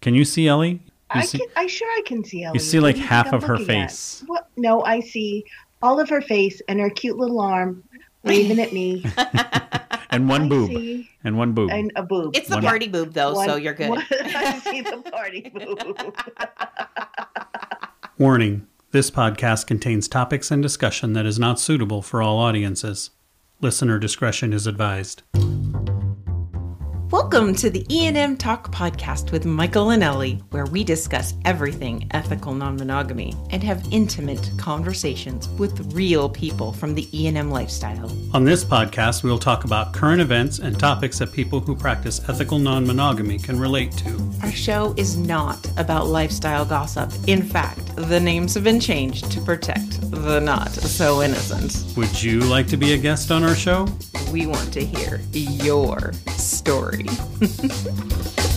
Can you see Ellie? You I see, can. I sure I can see Ellie. you see like What half of her face. What? No, I see all of her face and her cute little arm waving at me. and one I boob. see, And one boob. and a boob. It's the One- party boob though, so you're good. one- I see the party boob. Warning this podcast contains topics and discussion that is not suitable for all audiences. Listener discretion is advised. Welcome to the ENM Talk podcast with Michael and Ellie, where we discuss everything ethical non-monogamy and have intimate conversations with real people from the ENM lifestyle. On this podcast, we will talk about current events and topics that people who practice ethical non monogamy can relate to. Our show is not about lifestyle gossip. In fact, the names have been changed to protect the not so innocent. Would you like to be a guest on our show? We want to hear your story. Ha!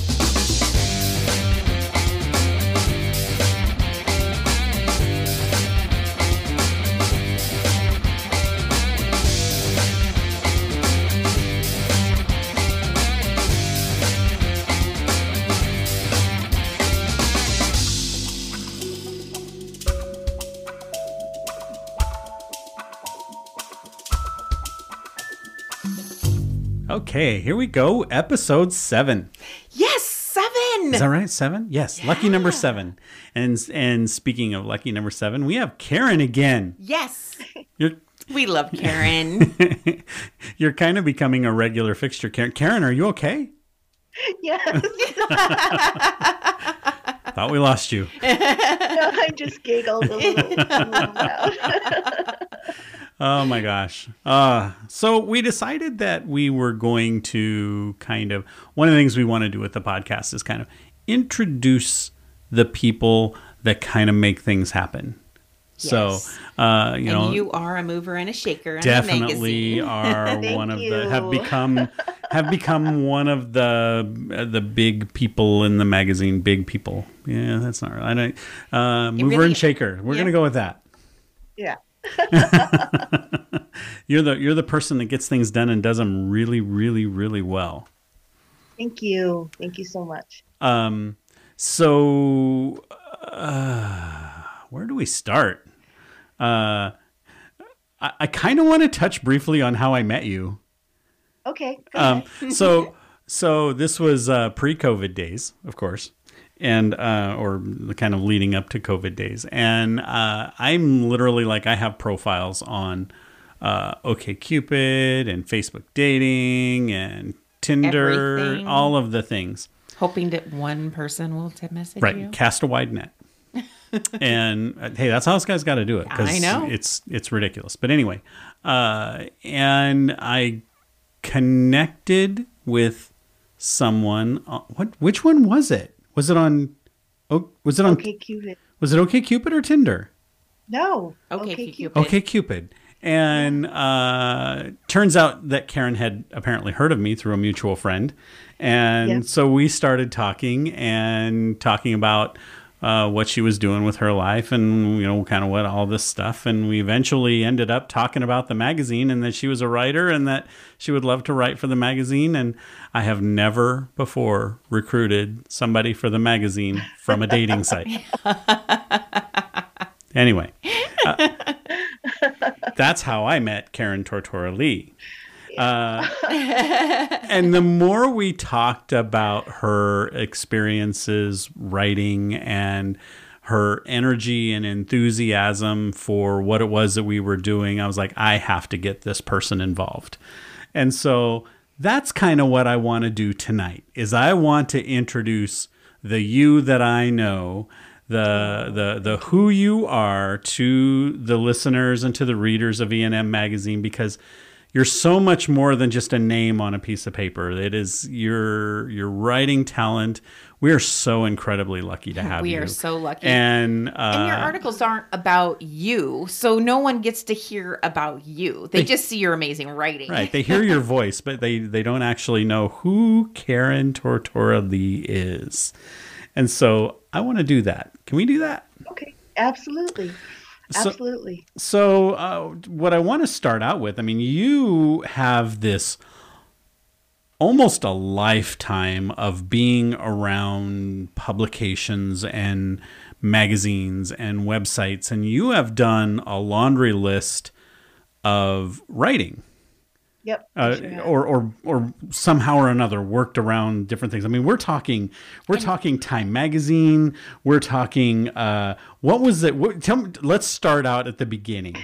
Okay, here we go. Episode seven. Yes, seven. Is that right? Seven? Yes, lucky number seven. And and speaking of lucky number seven, we have Karen again. yes. You're We love Karen. you're kind of becoming a regular fixture. Karen, Karen, are you okay? yes. Thought we lost you. No, I just giggled a little, a little loud. Oh my gosh. Uh, so we decided that we were going to kind of one of the things we want to do with the podcast is kind of introduce the people that kind of make things happen. So, uh, you know, you are a mover and a shaker. In definitely magazine. are one of the have become have become one of the uh, the big people in the magazine. Big people. Yeah, that's not right. I don't, uh, mover really- and shaker. We're yeah. gonna go with that. Yeah. You're the you're the person that gets things done and does them really, really, really well. Thank you. Thank you so much. Um, so uh, where do we start? Uh, I, I kind of want to touch briefly on how I met you. Okay. Um, so so this was uh, pre-COVID days, of course, and uh, or the kind of leading up to COVID days, and uh, I'm literally like I have profiles on uh, OkCupid and Facebook dating and Tinder, Everything. all of the things. Hoping that one person will t- message Right, you. cast a wide net. and uh, hey, that's how this guy's got to do it. I know. it's it's ridiculous. But anyway, uh, and I connected with someone. Uh, what? Which one was it? Was it on? Oh, was it on? Okay, Cupid. Was it OkCupid or Tinder? No. Okay, Cupid. Cupid. OK Cupid. And uh, turns out that Karen had apparently heard of me through a mutual friend, and Yeah. so we started talking and talking about uh, what she was doing with her life, and you know, kind of what all this stuff. And we eventually ended up talking about the magazine, and that she was a writer, and that she would love to write for the magazine. And I have never before recruited somebody for the magazine from a dating site. Anyway, uh, that's how I met Karen Tortora Lee. Uh, and the more we talked about her experiences writing and her energy and enthusiasm for what it was that we were doing, I was like, I have to get this person involved. And so that's kind of what I want to do tonight is I want to introduce the you that I know the the the who you are to the listeners and to the readers of ENM magazine because you're so much more than just a name on a piece of paper. It is your your writing talent. We are so incredibly lucky to have We you. We are so lucky. And, uh, And your articles aren't about you, so no one gets to hear about you. They, just see your amazing writing. Right. They hear your voice, but they, they don't actually know who Karen Tortora Lee is. And so I want to do that. Can we do that? Okay. Absolutely. So- Absolutely. So, uh, what I want to start out with, I mean, you have this almost a lifetime of being around publications and magazines and websites, and you have done a laundry list of writing. Yep. Uh, or or or somehow or another worked around different things. I mean, we're talking we're talking Time Magazine. We're talking uh, what was it? What, tell me, let's start out at the beginning.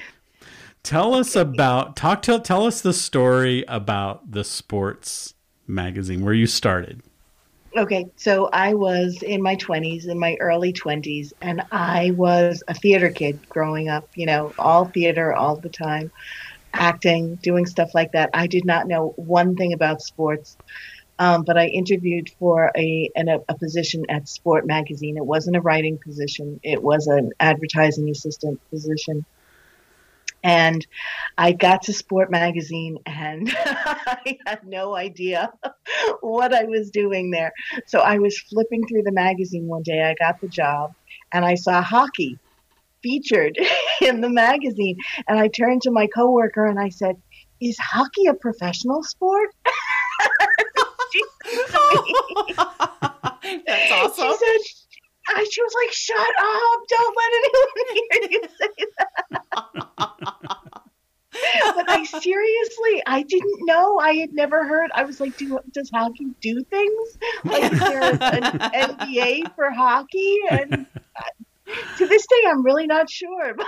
Tell us about talk to tell us the story about the sports magazine where you started. Okay, so I was in my 20s, in my early 20s, and I was a theater kid growing up, you know, all theater all the time, acting, doing stuff like that. I did not know one thing about sports, um, but I interviewed for a, an, a, position at Sport Magazine. It wasn't a writing position, it was an advertising assistant position. And I got to Sport Magazine and I had no idea what I was doing there. So I was flipping through the magazine one day. I got the job and I saw hockey featured in the magazine. And I turned to my coworker and I said, Is hockey a professional sport? she, That's awesome. she said, I, she was like, Shut up. Don't let anyone hear you say that. but I seriously, I didn't know. I had never heard. I was like, do, does hockey do things? Like, is there an NBA for hockey? And to this day, I'm really not sure.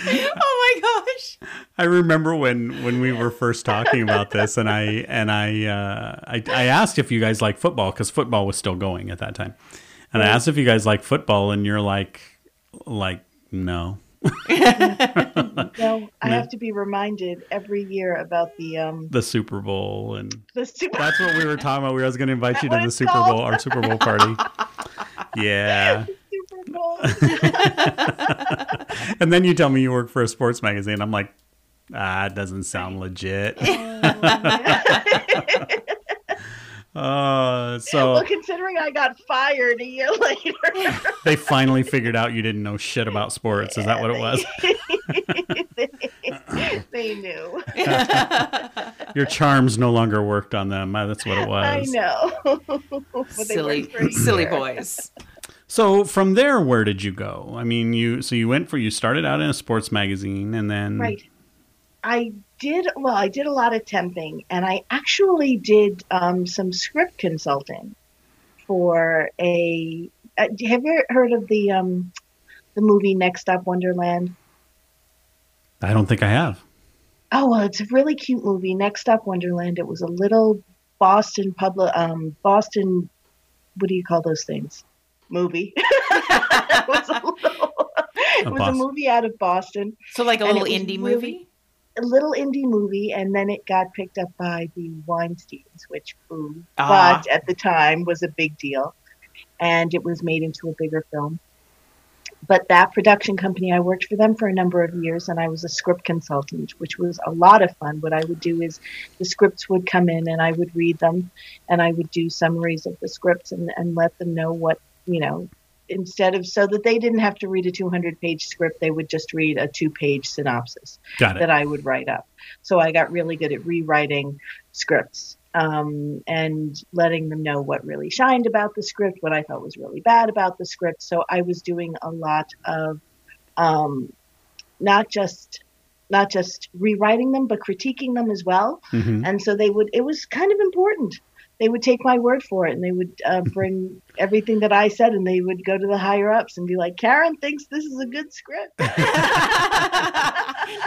oh my gosh. I remember when when we were first talking about this, and I and I uh, I, I asked if you guys like football because football was still going at that time, and I asked if you guys like football, and you're like, like no. no, I have to be reminded every year about the um the Super Bowl and the super. that's what we were talking about. We was going to invite That you to the Super called? Bowl, our Super Bowl party. Yeah. Super Bowl. And then you tell me you work for a sports magazine. I'm like, ah, it doesn't sound legit. Uh, so well, considering I got fired a year later, they finally figured out you didn't know shit about sports. Is that what it was? they, they knew. Your charms no longer worked on them. Uh, That's what it was. I know. Silly, worked for a silly boys. So from there, where did you go? I mean, you so you went for you started out in a sports magazine, and then Right. I did well. I did a lot of temping, and I actually did um, some script consulting for a. Uh, have you heard of the um, the movie Next Stop Wonderland? I don't think I have. Oh well, it's a really cute movie. Next Stop Wonderland. It was a little Boston public, um, Boston. What do you call those things? Movie. it was a little. It A was Boston- a movie out of Boston. So like a And little indie really- movie? A little indie movie, and then it got picked up by the Weinsteins, which, ooh, Ah. but at the time was a big deal, and it was made into a bigger film. But that production company, I worked for them for a number of years, and I was a script consultant, which was a lot of fun. What I would do is the scripts would come in, and I would read them, and I would do summaries of the scripts and, and let them know what you know instead of so that they didn't have to read a 200 page script they would just read a two page synopsis that I would write up. So I got really good at rewriting scripts um, and letting them know what really shined about the script, what I thought was really bad about the script. So I was doing a lot of um, not just not just rewriting them, but critiquing them as well. Mhm. And so they would. It was kind of important. They would take my word for it, and they would uh, bring everything that I said, and they would go to the higher ups and be like, "Karen thinks this is a good script."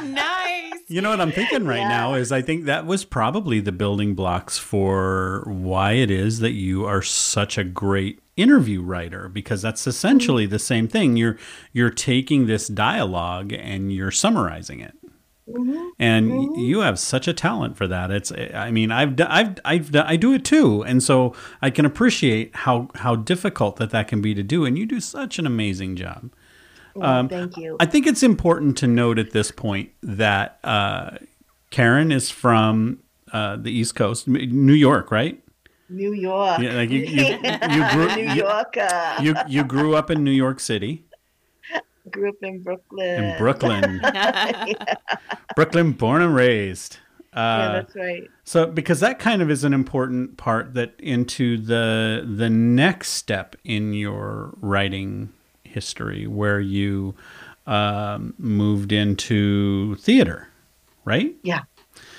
nice. You know what I'm thinking right Yeah. now is I think that was probably the building blocks for why it is that you are such a great interview writer because that's essentially the same thing. You're you're taking this dialogue and you're summarizing it. Mhm. And y Mhm. you have such a talent for that. It's I mean I've I've I've I do it too, and so I can appreciate how how difficult that that can be to do. And you do such an amazing job. Well, Um, thank you. I think it's important to note at this point that uh, Karen is from uh, the East Coast, New York, right? New York. Yeah, like you, you, you grew New Yorker. you you grew up in New York City, Grew up in Brooklyn. in Brooklyn, Brooklyn, born and raised. Uh, yeah, that's right. So because that kind of is an important part that into the the next step in your writing history where you um, moved into theater, right? Yeah,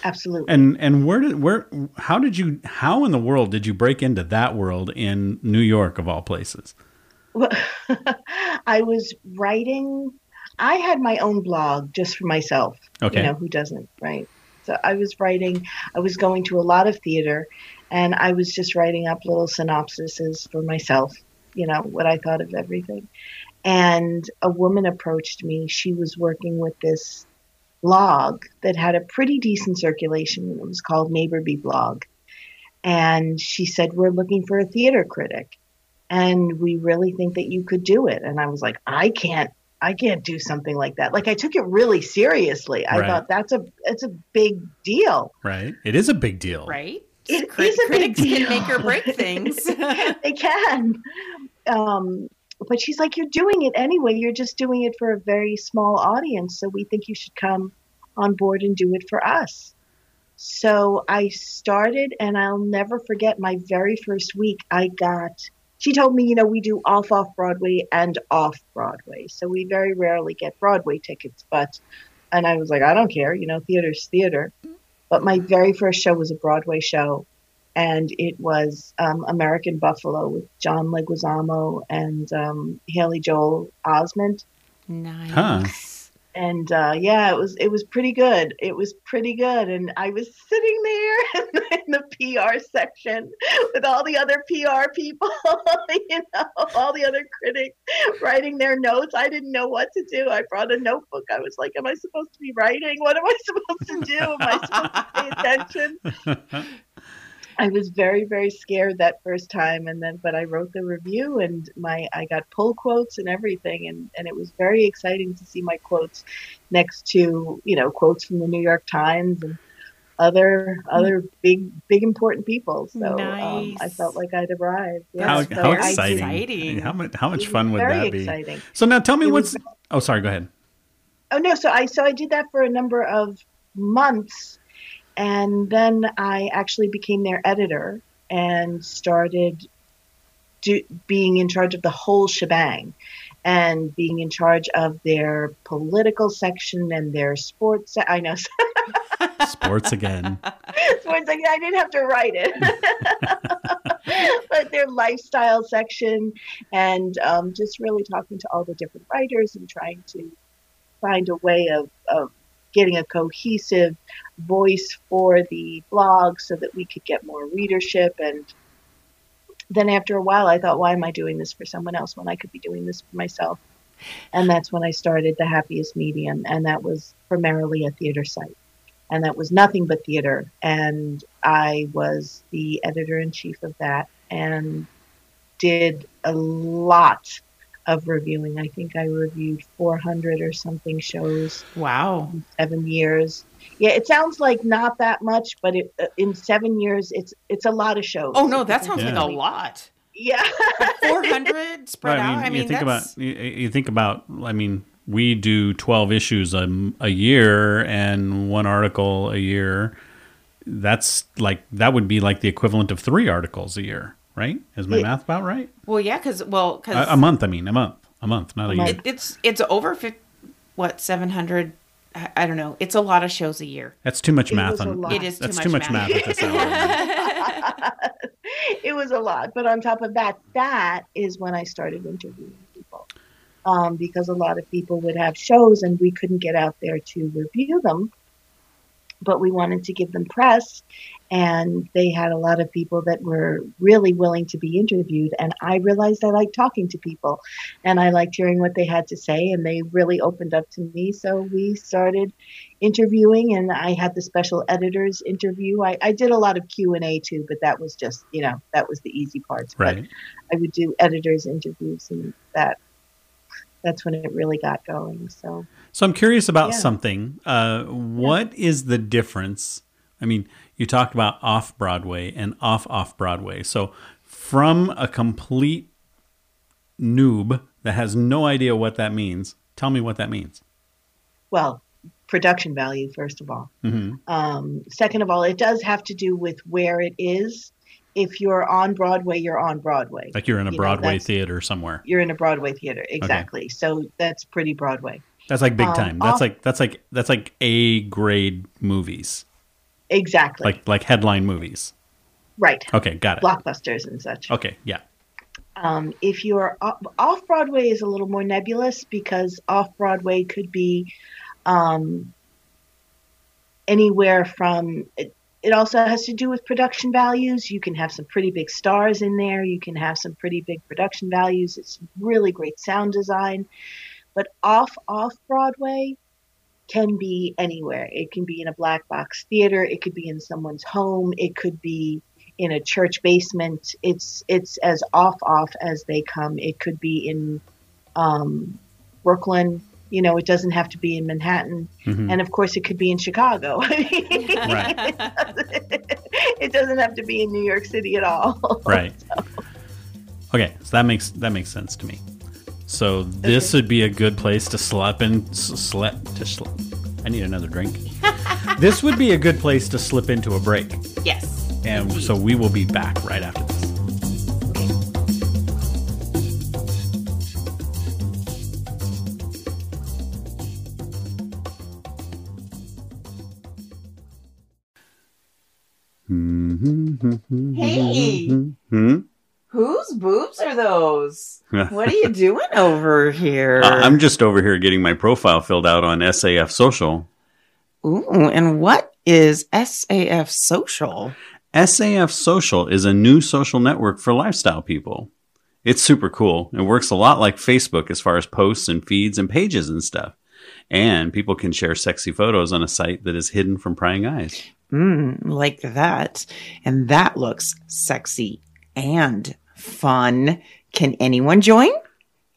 absolutely. And and where did where how did you how in the world did you break into that world in New York of all places? I was writing. I had my own blog just for myself. Okay. You know who doesn't, right? So I was writing. I was going to a lot of theater, and I was just writing up little synopsises for myself. You know what I thought of everything. And a woman approached me. She was working with this blog that had a pretty decent circulation. It was called Neighborby Blog. And she said, We're looking for a theater critic. And we really think that you could do it. And I was like, I can't. I can't do something like that. Like I took it really seriously. I Right. thought that's a it's a big deal. Right. It is a big deal. Right? It Crit- is a big critics can deal. make or break things. they can. Um, but she's like, You're doing it anyway. You're just doing it for a very small audience. So we think you should come on board and do it for us. So I started, and I'll never forget my very first week. I got, she told me, you know, we do off off Broadway and off Broadway. So we very rarely get Broadway tickets. But, and I was like, I don't care, you know, theater's theater. But my very first show was a Broadway show and it was um, American Buffalo with John Leguizamo and um, Haley Joel Osment. nice. And uh, yeah, it was it was pretty good. It was pretty good, and I was sitting there in the PR section with all the other PR people, you know, all the other critics writing their notes. I didn't know what to do. I brought a notebook. I was like, "Am I supposed to be writing? What am I supposed to do? Am I supposed to pay attention?" I was very, very scared that first time, and then but I wrote the review, and my I got pull quotes and everything, and and it was very exciting to see my quotes next to you know quotes from the New York Times and other other big big important people. So um, I felt like I'd arrived. How, Yeah, so how I did- exciting. exciting. How much how much fun would that be? exciting. So now tell me It was what's Oh, sorry, go ahead. Oh no, so I so I did that for a number of months and then I actually became their editor and started do, being in charge of the whole shebang and being in charge of their political section and their sports se- I know. Sports again. sports section I didn't have to write it. But their lifestyle section and um, just really talking to all the different writers and trying to find a way of, of getting a cohesive voice for the blog so that we could get more readership. And then after a while i thought why am i doing this for someone else when i could be doing this for myself? And that's when i started the happiest medium and that was primarily a theater site. And that was nothing but theater. And i was the editor-in-chief of that and did a lot of reviewing i think i reviewed 400 or something shows Wow. seven years. Yeah, it sounds like not that much, but it, uh, in seven years, it's it's a lot of shows. Oh no, that sounds Yeah. like a lot. Yeah, Four hundred spread Right, out. I mean, you think that's about you, you think about. I mean, we do twelve issues a, a year and one article a year. That's like that would be like the equivalent of three articles a year, right? Is my Yeah. math about right? well, yeah, because well, because A, a month, I mean, a month, a month, not a, A year. it, it's it's over fif- what seven hundred. I I don't know. It's a lot of shows a year. That's too much It math on. It is too That's much too much math, math. at this hour. it was a lot. But on top of that, that is when I started interviewing people. Um, because a lot of people would have shows and we couldn't get out there to review them. But we wanted to give them press, and they had a lot of people that were really willing to be interviewed. And I realized I liked talking to people, and I liked hearing what they had to say, and they really opened up to me. So we started interviewing, and I had the special editors interview. I, I did a lot of Q and A too, but that was just you know that was the easy parts. But I would do editors interviews, and that that's when it really got going. So So I'm curious about Yeah. something. Uh, what is the difference? I mean, you talked about off Broadway and off off Broadway. So from a complete noob that has no idea what that means, tell me what that means. well, production value, first of all. hmm Um, second of all, it does have to do with where it is. If you're on Broadway, you're on Broadway. Like you're in a You Broadway that's- theater somewhere. You're in a Broadway theater, exactly. So that's pretty Broadway. That's like big Um, time. That's off- like that's like that's like A grade movies. Exactly. Like like headline movies. right. Okay, got it. Blockbusters and such. Okay, yeah. Um, if you're off Broadway is a little more nebulous because off Broadway could be um, anywhere from it, also has to do with production values. You can have some pretty big stars in there. You can have some pretty big production values. It's really great sound design. But off off Broadway can be anywhere. It can be in a black box theater. It could be in someone's home. It could be in a church basement. It's it's as off off as they come. It could be in um, Brooklyn. You know, it doesn't have to be in Manhattan, Mhm. and of course, it could be in Chicago. Right. it doesn't have to be in New York City at all. Right. Okay, so that makes that makes sense to me. So this would be a good place to slip in. Slip to slip. I need another drink. this would be a good place to slip into a break, Yes. and so we will be back right after this. Hey, Hmm? whose boobs are those? What are you doing over here? Uh, I'm just over here getting my profile filled out on SAF Social. Ooh, and what is SAF Social? SAF Social is a new social network for lifestyle people. It's super cool. It works a lot like Facebook as far as posts and feeds and pages and stuff. And people can share sexy photos on a site that is hidden from prying eyes. Mm, like that. And that looks sexy and fun. Can anyone join?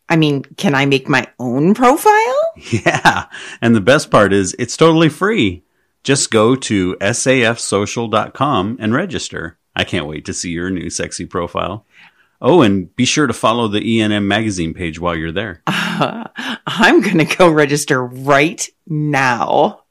I mean, can I make my own profile? Yeah. And the best part is it's totally free. Just go to safsocial.com and register. I can't wait to see your new sexy profile. Oh, and be sure to follow the ENM magazine page while you're there. I'm going to go register right now.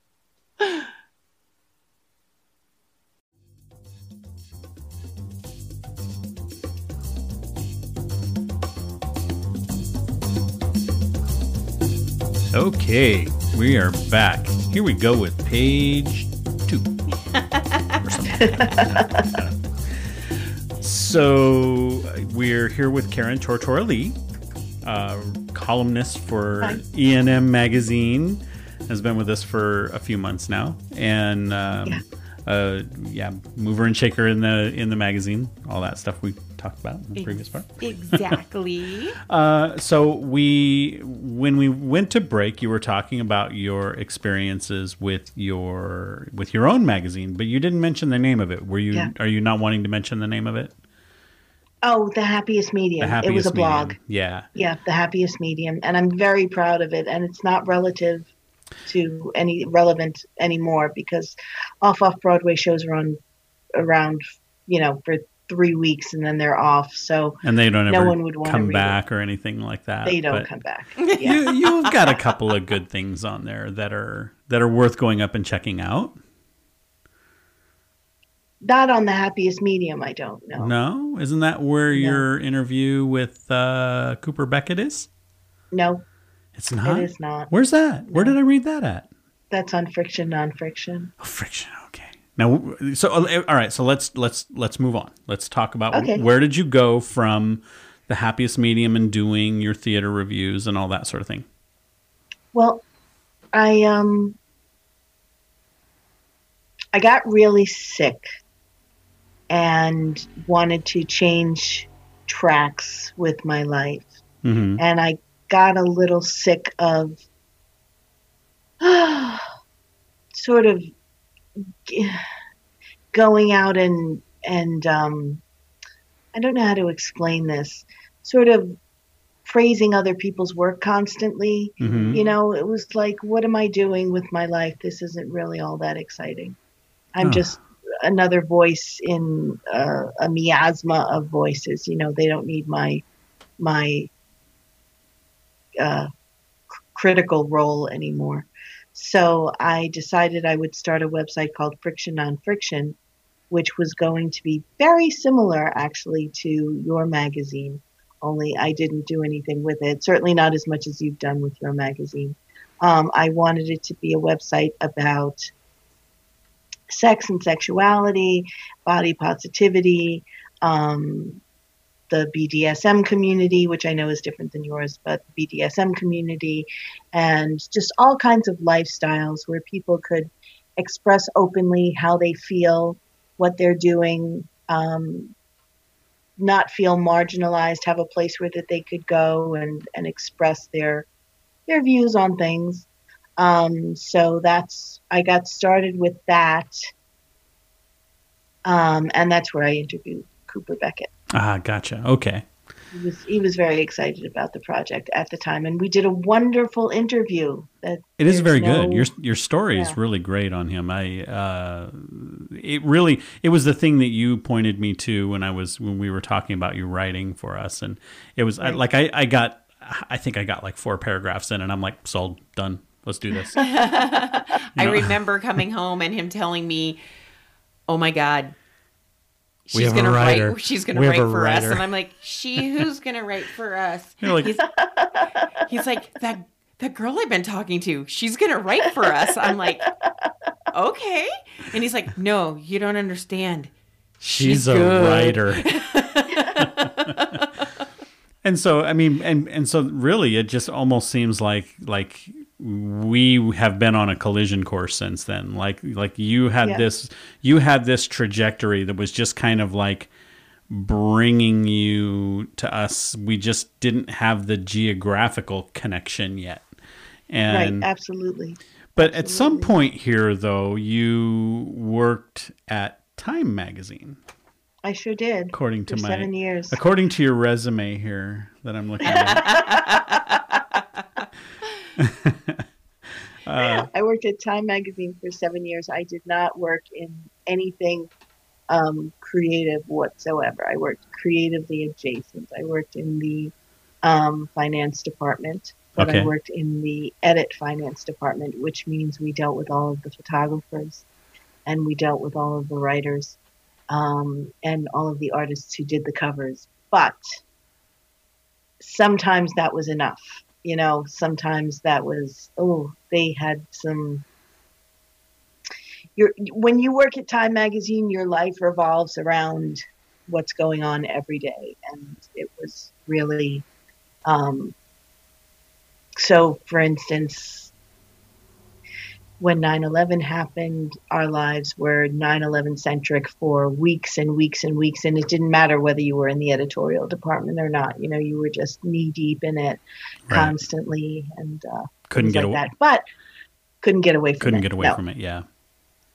Okay, we are back. Here we go with page two. So we're here with Karen Tortora Lee, uh, columnist for Hi. ENM magazine. Has been with us for a few months now, and um, Yeah. uh, yeah, mover and shaker in the in the magazine, all that stuff we talked about in the previous part. Exactly. Uh, so we, when we went to break, you were talking about your experiences with your with your own magazine, but you didn't mention the name of it. Were you? Yeah. Are you not wanting to mention the name of it? Oh, the happiest medium. The happiest it was a blog. Yeah. Yeah, the happiest medium, and I'm very proud of it. And it's not relative to any relevant anymore because off off Broadway shows are on around, you know, for three weeks and then they're off. So And they don't No ever one would wanna come read back or anything like that. they don't but come back. Yeah. You, you've got a couple of good things on there that are that are worth going up and checking out. not on the happiest medium. I don't know. No, isn't that where your interview with uh, Cooper Beckett is? No, It's not. it is not. Where's that? Where did I read that at? That's on friction, non-friction. Oh, friction. Now, so uh, all right. So let's let's let's move on. Let's talk about Okay. where did you go from the happiest medium and doing your theater reviews and all that sort of thing. Well, I um I got really sick and wanted to change tracks with my life. Mm-hmm. And I got a little sick of sort of going out and and um I don't know how to explain this. Sort of praising other people's work constantly Mm-hmm. you know it was like what am i doing with my life this isn't really all that exciting i'm Huh. just another voice in uh, a miasma of voices you know they don't need my my uh, critical role anymore So I decided I would start a website called Friction on Friction, which was going to be very similar actually to your magazine, only I didn't do anything with it, certainly not as much as you've done with your magazine. Um, I wanted it to be a website about sex and sexuality, body positivity, um, the BDSM community, which I know is different than yours, but the BDSM community, and just all kinds of lifestyles where people could express openly how they feel, what they're doing, um, not feel marginalized, have a place where that they could go and, and express their their views on things. Um, so that's I got started with that, um, and that's where I interviewed Cooper Beckett. Ah, gotcha. Okay. He was he was very excited about the project at the time, and we did a wonderful interview. That it is very no, good. Your your story yeah. is really great on him. I uh, it really it was the thing that you pointed me to when I was when we were talking about you writing for us, and it was right. I, like I I got I think I got like four paragraphs in, and I'm like sold done. Let's do this. I remember coming home and him telling me, "Oh my god." She's gonna write she's gonna write for writer. us and i'm like she who's gonna write for us? Like, he's, he's like that that girl i've been talking to she's gonna write for us. I'm like okay. And he's like no you don't understand. She's, she's a good. writer. And so i mean and and so really it just almost seems like like we have been on a collision course since then like like you had yeah. this you had this trajectory that was just kind of like bringing you to us we just didn't have the geographical connection yet and right absolutely but absolutely. at some point here though you worked at time magazine I sure did. According to my seven years. According to your resume here that I'm looking at. uh, I worked at Time Magazine for seven years. I did not work in anything um, creative whatsoever. I worked creatively adjacent. I worked in the um, finance department, but okay. I worked in the edit finance department, which means we dealt with all of the photographers and we dealt with all of the writers um, and all of the artists who did the covers. But sometimes that was enough you know, sometimes that was, oh, they had some. Your, when you work at Time Magazine, your life revolves around what's going on every day. And it was really. Um, so, for instance, when 9-11 happened our lives were 9-11 centric for weeks and weeks and weeks and it didn't matter whether you were in the editorial department or not you know you were just knee deep in it right. constantly and uh, couldn't get like away that. but couldn't get away from couldn't it. get away no. from it yeah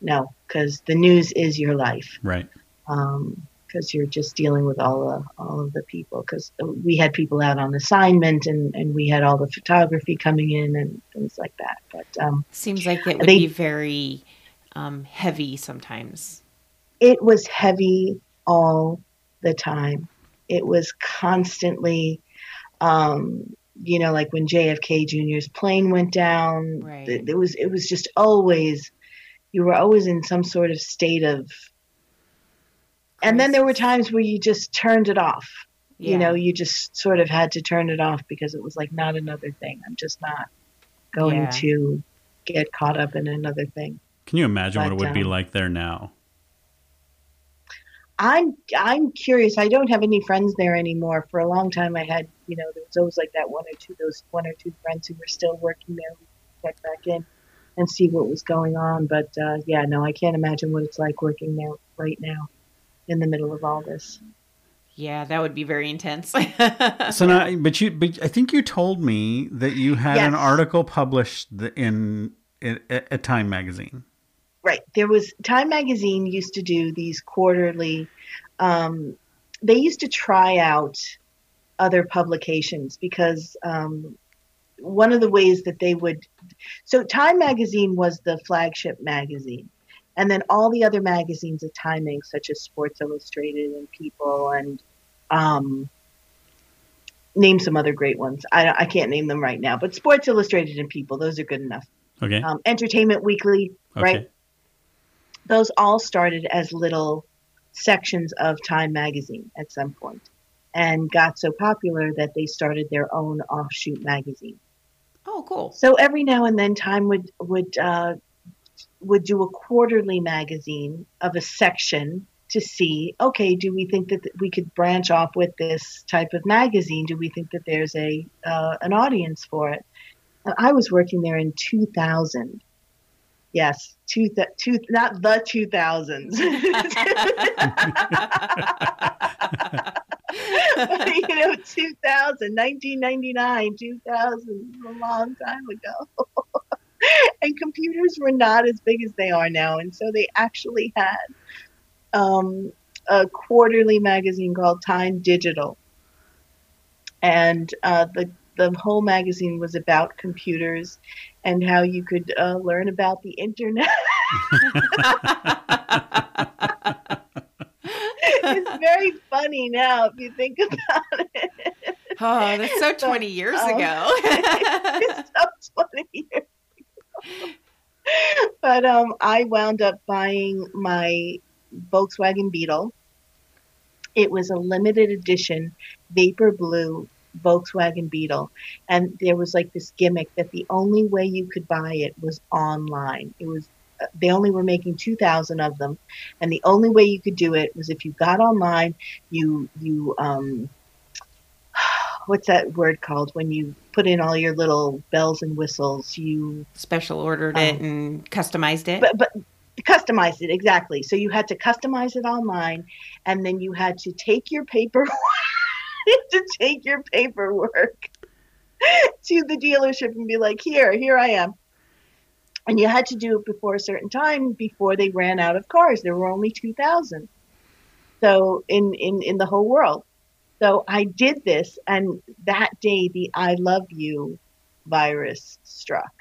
no because the news is your life right um, because you're just dealing with all the all of the people. Because we had people out on assignment, and and we had all the photography coming in and things like that. But um, seems like it would they, be very um, heavy sometimes. It was heavy all the time. It was constantly, um, you know, like when JFK Jr.'s plane went down. Right. It, it was it was just always you were always in some sort of state of and then there were times where you just turned it off. Yeah. You know, you just sort of had to turn it off because it was like not another thing. I'm just not going yeah. to get caught up in another thing. Can you imagine but, what it would um, be like there now? I'm I'm curious. I don't have any friends there anymore. For a long time, I had you know there was always like that one or two those one or two friends who were still working there. Check back in and see what was going on. But uh, yeah, no, I can't imagine what it's like working there right now in the middle of all this. Yeah, that would be very intense. so now, but you, but I think you told me that you had yes. an article published in, in at Time Magazine. Right. There was Time Magazine used to do these quarterly. Um, they used to try out other publications because um, one of the ways that they would. So Time Magazine was the flagship magazine and then all the other magazines of Time Inc., such as Sports Illustrated and People, and um, name some other great ones. I, I can't name them right now, but Sports Illustrated and People, those are good enough. Okay. Um, Entertainment Weekly, okay. right? Those all started as little sections of Time magazine at some point and got so popular that they started their own offshoot magazine. Oh, cool. So every now and then Time would would uh, would do a quarterly magazine of a section to see okay do we think that we could branch off with this type of magazine? Do we think that there's a uh, an audience for it? And i was working there in 2000 yes two, th- two not the 2000s you know 2000 1999 2000 a long time ago and computers were not as big as they are now and so they actually had um, a quarterly magazine called Time Digital, and uh, the the whole magazine was about computers and how you could uh, learn about the internet. it's very funny now if you think about it. Oh, that's so 20 years um, ago. it's so 20 years ago. But um, I wound up buying my Volkswagen Beetle. It was a limited edition vapor blue Volkswagen Beetle. And there was like this gimmick that the only way you could buy it was online. It was uh, they only were making 2000 of them and the only way you could do it was if you got online you you um what's that word called when you put in all your little bells and whistles you special ordered um, it and customized it but but customized it exactly. So you had to customize it online, and then you had to take your paper to take your paperwork to the dealership and be like, "Here, here I am." And you had to do it before a certain time before they ran out of cars. There were only two thousand, so in in in the whole world. So I did this, and that day the "I love you" virus struck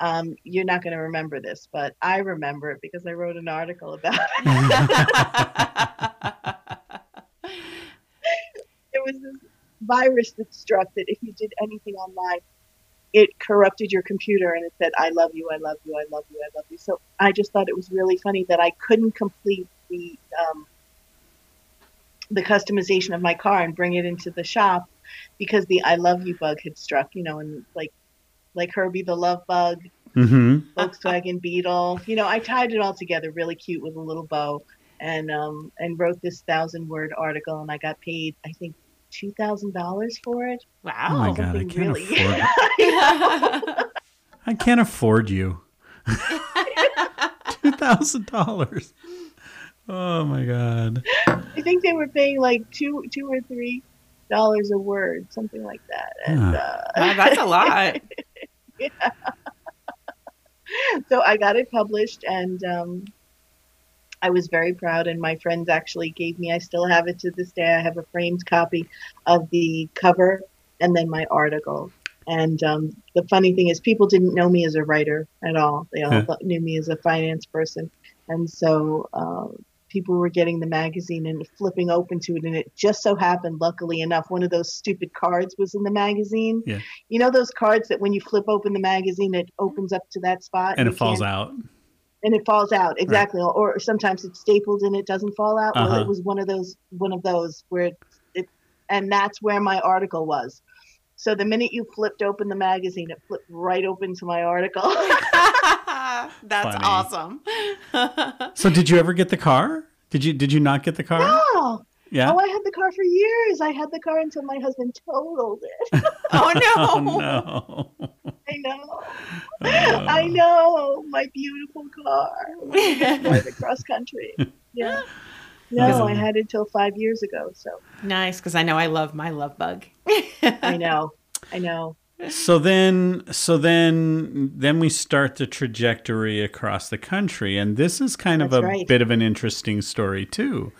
um, you're not going to remember this, but I remember it because I wrote an article about it. it was this virus that struck that if you did anything online, it corrupted your computer and it said, I love you, I love you, I love you, I love you. So I just thought it was really funny that I couldn't complete the um, the customization of my car and bring it into the shop because the I love you bug had struck, you know, and like like Herbie the Love Bug, mm-hmm. Volkswagen Beetle. You know, I tied it all together really cute with a little bow, and um, and wrote this thousand word article, and I got paid I think two thousand dollars for it. Wow! Oh my god, I can't really... afford. I can't afford you. two thousand dollars. Oh my god! I think they were paying like two, two or three dollars a word, something like that. And uh, wow, that's a lot. yeah. so I got it published, and um, I was very proud. And my friends actually gave me. I still have it to this day. I have a framed copy of the cover and then my article. And um, the funny thing is, people didn't know me as a writer at all. They all knew me as a finance person. And so uh, people were getting the magazine and flipping open to it and it just so happened luckily enough one of those stupid cards was in the magazine yeah. you know those cards that when you flip open the magazine it opens up to that spot and, and it falls out and it falls out exactly right. or, or, sometimes it's stapled and it doesn't fall out uh-huh. well it was one of those one of those where it, it and that's where my article was so the minute you flipped open the magazine, it flipped right open to my article. That's Funny. awesome. so did you ever get the car? Did you did you not get the car? No. Yeah. Oh, I had the car for years. I had the car until my husband totaled it. oh no. Oh, no. I know. Oh. I know. My beautiful car. Drive across country. Yeah. No, I had it till five years ago. So nice, because I know I love my love bug. I know. I know. So then, so then, then we start the trajectory across the country, and this is kind That's of a right. bit of an interesting story too.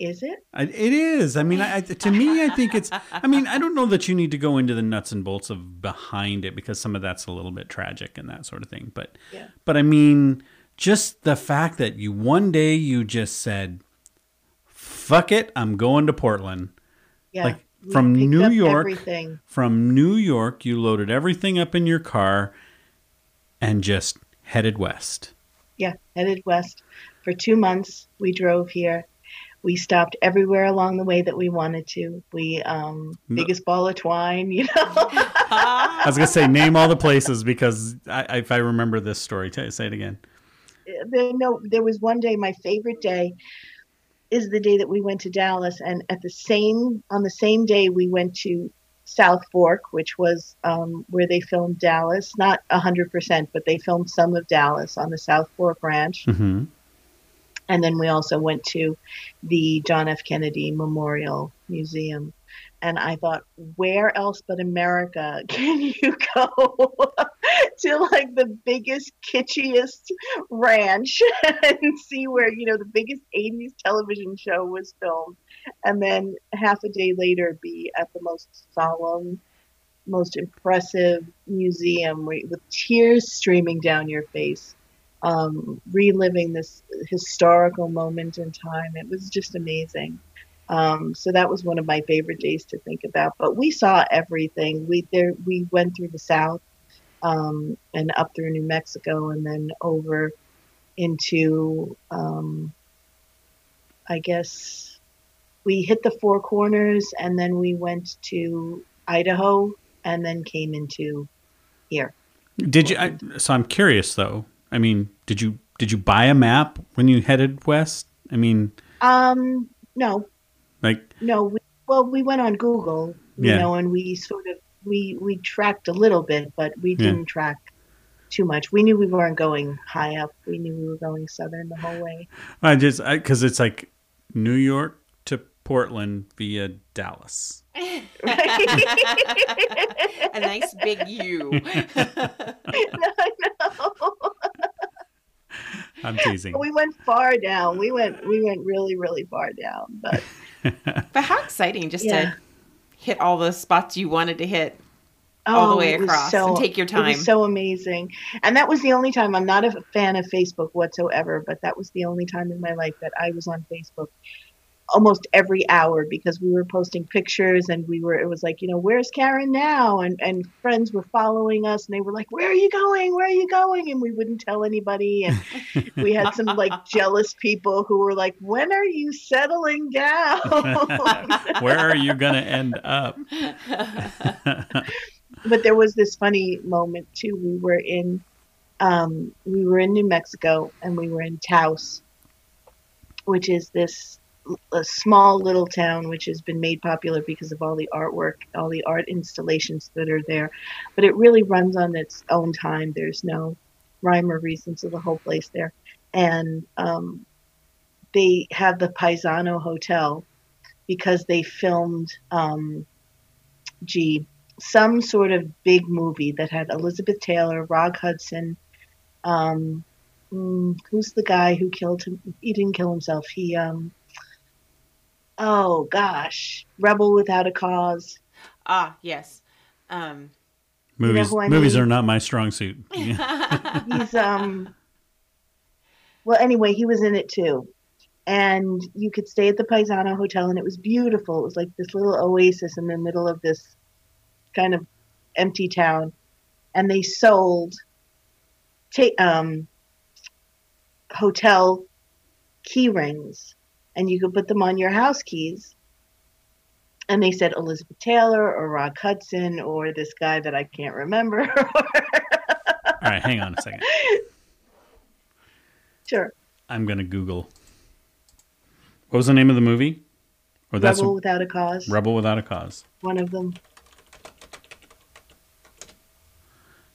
Is it? it is. I mean, I, to me, I think it's. I mean, I don't know that you need to go into the nuts and bolts of behind it because some of that's a little bit tragic and that sort of thing. But, yeah. but I mean, just the fact that you one day you just said, "Fuck it, I'm going to Portland." Yeah. Like from New York. Everything. From New York, you loaded everything up in your car and just headed west. Yeah, headed west. For two months, we drove here. We stopped everywhere along the way that we wanted to. We um, biggest ball of twine, you know. I was gonna say name all the places because I, if I remember this story, say it again. There, no, there was one day. My favorite day is the day that we went to Dallas, and at the same on the same day we went to South Fork, which was um, where they filmed Dallas. Not hundred percent, but they filmed some of Dallas on the South Fork Ranch. Mm-hmm. And then we also went to the John F. Kennedy Memorial Museum and I thought, where else but America can you go to like the biggest, kitschiest ranch and see where, you know, the biggest 80s television show was filmed. And then half a day later be at the most solemn, most impressive museum with tears streaming down your face. Um, reliving this historical moment in time. It was just amazing. Um, so that was one of my favorite days to think about. But we saw everything. We there we went through the South um, and up through New Mexico, and then over into um, I guess we hit the Four Corners, and then we went to Idaho, and then came into here. Did you? I, so I'm curious though. I mean, did you did you buy a map when you headed west? I mean, um, no, like no, we, well, we went on Google, you yeah. know, and we sort of we we tracked a little bit, but we didn't yeah. track too much. We knew we weren't going high up. We knew we were going southern the whole way. I just because it's like New York to Portland via Dallas. a nice big U. no, no. I'm teasing. We went far down. We went we went really really far down, but but how exciting just yeah. to hit all the spots you wanted to hit oh, all the oh, way across so, and take your time. It was so amazing. And that was the only time I'm not a fan of Facebook whatsoever, but that was the only time in my life that I was on Facebook almost every hour because we were posting pictures and we were it was like you know where's karen now? And and friends were following us and they were like where are you going? Where are you going? And we wouldn't tell anybody. And we had some like jealous people who were like when are you settling down? Where are you going to end up? But there was this funny moment too. We were in um, we were in new mexico and we were in taos which is this a small little town which has been made popular because of all the artwork, all the art installations that are there. But it really runs on its own time. There's no rhyme or reason to the whole place there. And um, they have the Paisano Hotel because they filmed, um, gee, some sort of big movie that had Elizabeth Taylor, Rock Hudson. Um, mm, who's the guy who killed him? He didn't kill himself. He um, oh gosh, Rebel Without a Cause. Ah, yes. Um, movies you know movies mean? are not my strong suit. He's um. Well, anyway, he was in it too, and you could stay at the Paisano Hotel, and it was beautiful. It was like this little oasis in the middle of this kind of empty town, and they sold. Ta- um, hotel key rings and you could put them on your house keys. And they said Elizabeth Taylor or Rock Hudson or this guy that I can't remember. All right, hang on a second. Sure. I'm going to Google. What was the name of the movie? Or that's Rebel Without a Cause. Rebel Without a Cause. One of them.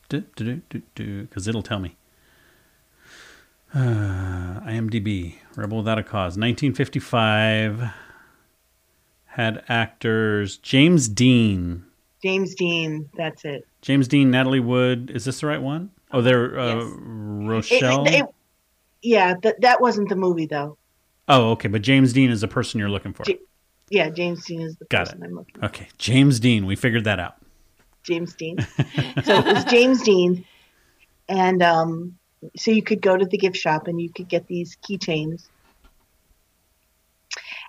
Because it'll tell me. Uh, IMDb, Rebel Without a Cause, 1955. Had actors James Dean. James Dean, that's it. James Dean, Natalie Wood. Is this the right one? Oh, they're uh, yes. Rochelle. It, it, yeah, that that wasn't the movie though. Oh, okay, but James Dean is the person you're looking for. J- yeah, James Dean is the Got person it. I'm looking for. Okay, James Dean. We figured that out. James Dean. so it was James Dean, and um, so you could go to the gift shop and you could get these keychains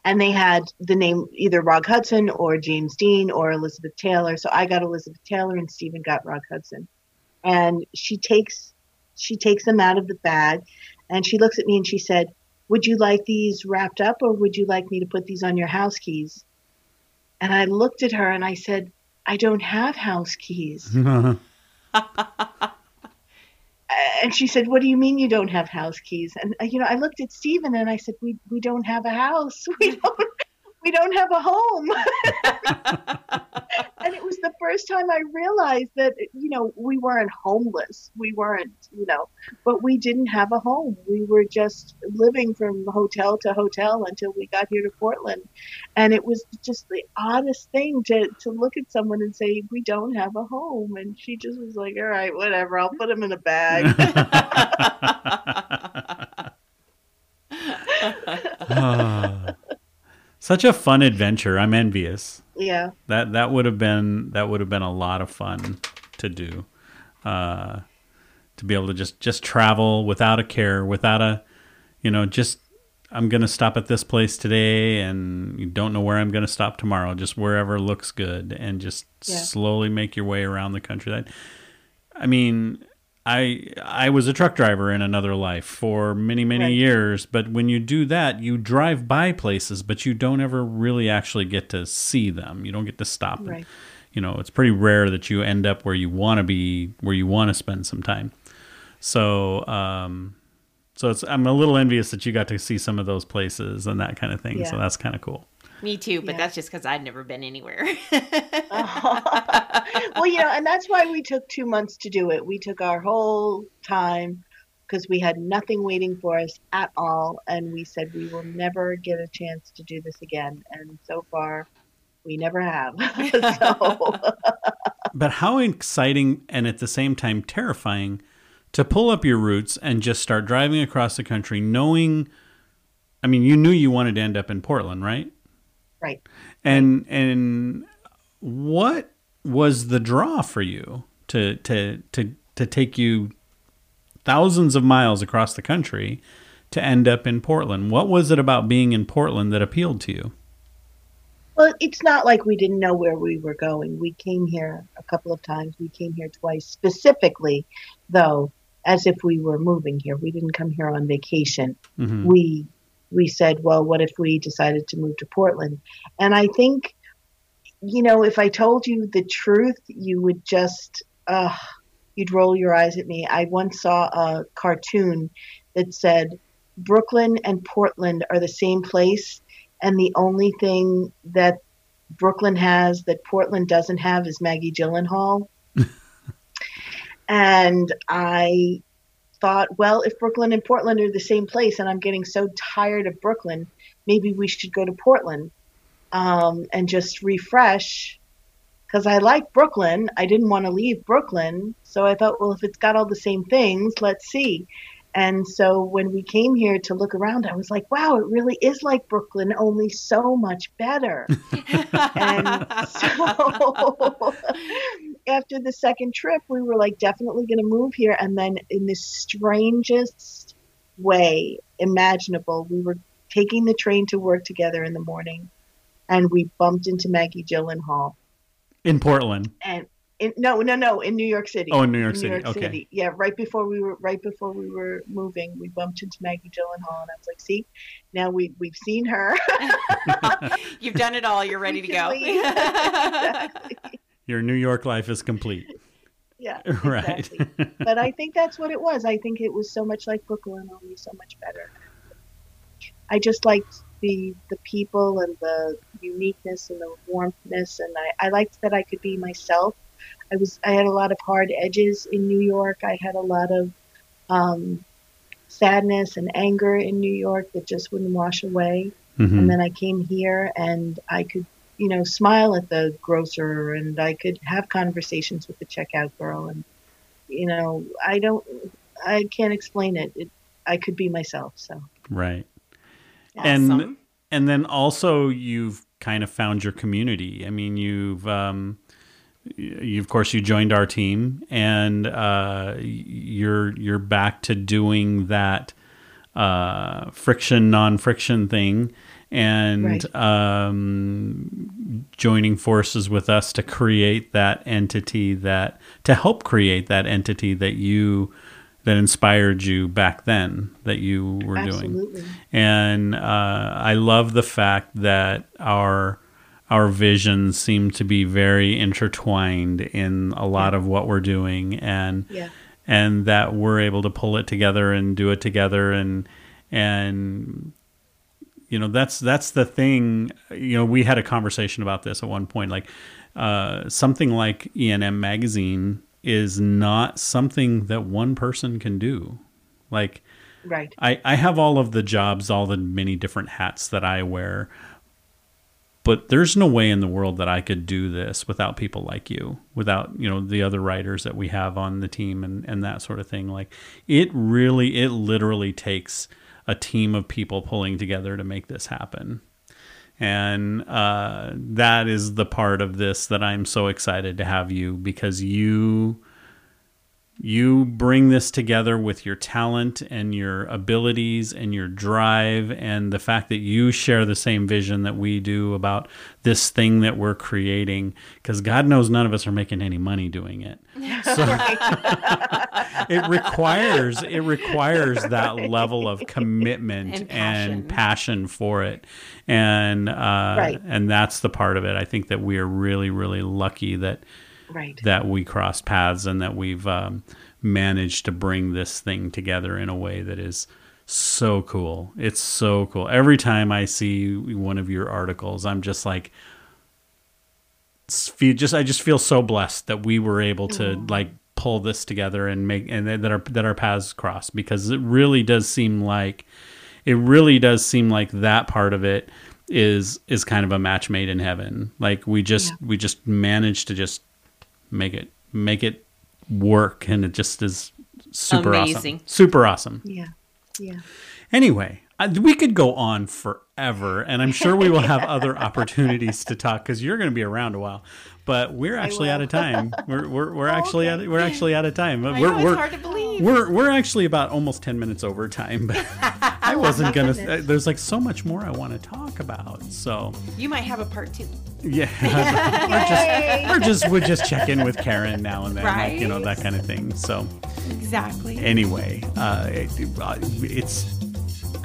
and they had the name either Rock Hudson or James Dean or Elizabeth Taylor. So I got Elizabeth Taylor and Stephen got Rock Hudson. And she takes she takes them out of the bag and she looks at me and she said, Would you like these wrapped up or would you like me to put these on your house keys? And I looked at her and I said, I don't have house keys. and she said, "What do you mean you don't have house keys?" And uh, you know, I looked at Stephen and I said, "We we don't have a house. We don't we don't have a home. and it was the first time I realized that, you know, we weren't homeless. We weren't, you know, but we didn't have a home. We were just living from hotel to hotel until we got here to Portland. And it was just the oddest thing to, to look at someone and say, we don't have a home. And she just was like, all right, whatever, I'll put them in a bag. Such a fun adventure. I'm envious. Yeah. That that would have been that would have been a lot of fun to do. Uh, to be able to just just travel without a care, without a you know, just I'm going to stop at this place today and you don't know where I'm going to stop tomorrow, just wherever looks good and just yeah. slowly make your way around the country. That I mean, I I was a truck driver in another life for many many right. years, but when you do that, you drive by places, but you don't ever really actually get to see them. You don't get to stop. Right. And, you know, it's pretty rare that you end up where you want to be, where you want to spend some time. So, um, so it's I'm a little envious that you got to see some of those places and that kind of thing. Yeah. So that's kind of cool. Me too, but yeah. that's just because I'd never been anywhere. well, you know, and that's why we took two months to do it. We took our whole time because we had nothing waiting for us at all. And we said we will never get a chance to do this again. And so far, we never have. so. but how exciting and at the same time terrifying to pull up your roots and just start driving across the country knowing. I mean, you knew you wanted to end up in Portland, right? Right. And and what was the draw for you to to to to take you thousands of miles across the country to end up in Portland? What was it about being in Portland that appealed to you? Well, it's not like we didn't know where we were going. We came here a couple of times. We came here twice, specifically, though, as if we were moving here. We didn't come here on vacation. Mm-hmm. We we said, well, what if we decided to move to Portland? And I think, you know, if I told you the truth, you would just, uh, you'd roll your eyes at me. I once saw a cartoon that said, Brooklyn and Portland are the same place, and the only thing that Brooklyn has that Portland doesn't have is Maggie Gyllenhaal. and I thought, well, if Brooklyn and Portland are the same place and I'm getting so tired of Brooklyn, maybe we should go to Portland um, and just refresh. Because I like Brooklyn. I didn't want to leave Brooklyn. So I thought, well, if it's got all the same things, let's see. And so when we came here to look around, I was like, wow, it really is like Brooklyn, only so much better. and so after the second trip, we were like, definitely going to move here. And then in the strangest way imaginable, we were taking the train to work together in the morning and we bumped into Maggie Gyllenhaal. In Portland. And in, no, no, no, in New York City. Oh, in New York in City. New York okay. City. Yeah, right before we were right before we were moving, we bumped into Maggie Gyllenhaal, and I was like, "See, now we we've seen her. You've done it all. You're ready to go." exactly. Your New York life is complete. Yeah, right. but I think that's what it was. I think it was so much like Brooklyn, only so much better. I just liked the the people and the uniqueness and the warmthness, and I, I liked that I could be myself I was I had a lot of hard edges in New York. I had a lot of um, sadness and anger in New York that just wouldn't wash away. Mm-hmm. And then I came here and I could, you know, smile at the grocer and I could have conversations with the checkout girl and you know, I don't I can't explain it. it I could be myself, so. Right. Awesome. And and then also you've kind of found your community. I mean, you've um you, of course you joined our team and uh, you're you're back to doing that uh, friction non-friction thing and right. um, joining forces with us to create that entity that to help create that entity that you that inspired you back then that you were Absolutely. doing and uh, i love the fact that our our visions seem to be very intertwined in a lot of what we're doing and yeah. and that we're able to pull it together and do it together and and you know that's that's the thing you know we had a conversation about this at one point like uh, something like ENM magazine is not something that one person can do. Like right. I, I have all of the jobs all the many different hats that i wear but there's no way in the world that i could do this without people like you without you know the other writers that we have on the team and, and that sort of thing. Like it really it literally takes a team of people pulling together to make this happen. And uh, that is the part of this that I'm so excited to have you because you you bring this together with your talent and your abilities and your drive and the fact that you share the same vision that we do about this thing that we're creating because god knows none of us are making any money doing it. So it requires it requires that level of commitment and passion, and passion for it. And uh, right. and that's the part of it i think that we are really really lucky that right. that we crossed paths and that we've um, managed to bring this thing together in a way that is so cool. It's so cool. Every time I see one of your articles, I'm just like, just I just feel so blessed that we were able to like pull this together and make and that our that our paths cross because it really does seem like it really does seem like that part of it is is kind of a match made in heaven. Like we just yeah. we just managed to just make it make it work and it just is super Amazing. awesome. Super awesome. Yeah. Yeah. Anyway, we could go on forever and I'm sure we will have other opportunities to talk cuz you're going to be around a while. But we're actually out of time. We're we're, we're actually okay. out, we're actually out of time. I we're, know, we're, it's hard to believe. We're we're actually about almost 10 minutes over time. But I wasn't going to there's like so much more I want to talk about. So You might have a part 2. Yeah, we're just we're just we just check in with Karen now and then, right? like, you know that kind of thing. So exactly. Anyway, uh, it, uh, it's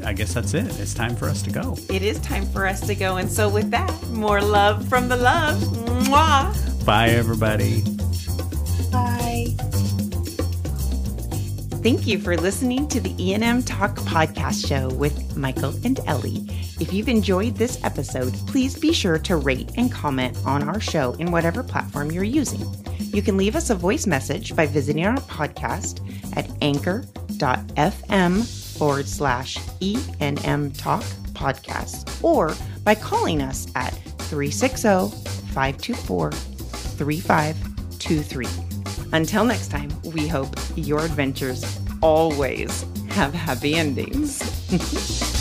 I guess that's it. It's time for us to go. It is time for us to go, and so with that, more love from the love. Mwah. Bye, everybody. Thank you for listening to the ENM Talk podcast show with Michael and Ellie. If you've enjoyed this episode, please be sure to rate and comment on our show in whatever platform you're using. You can leave us a voice message by visiting our podcast at anchor.fm forward slash ENM Talk podcast or by calling us at 360 524 3523. Until next time, we hope your adventures always have happy endings.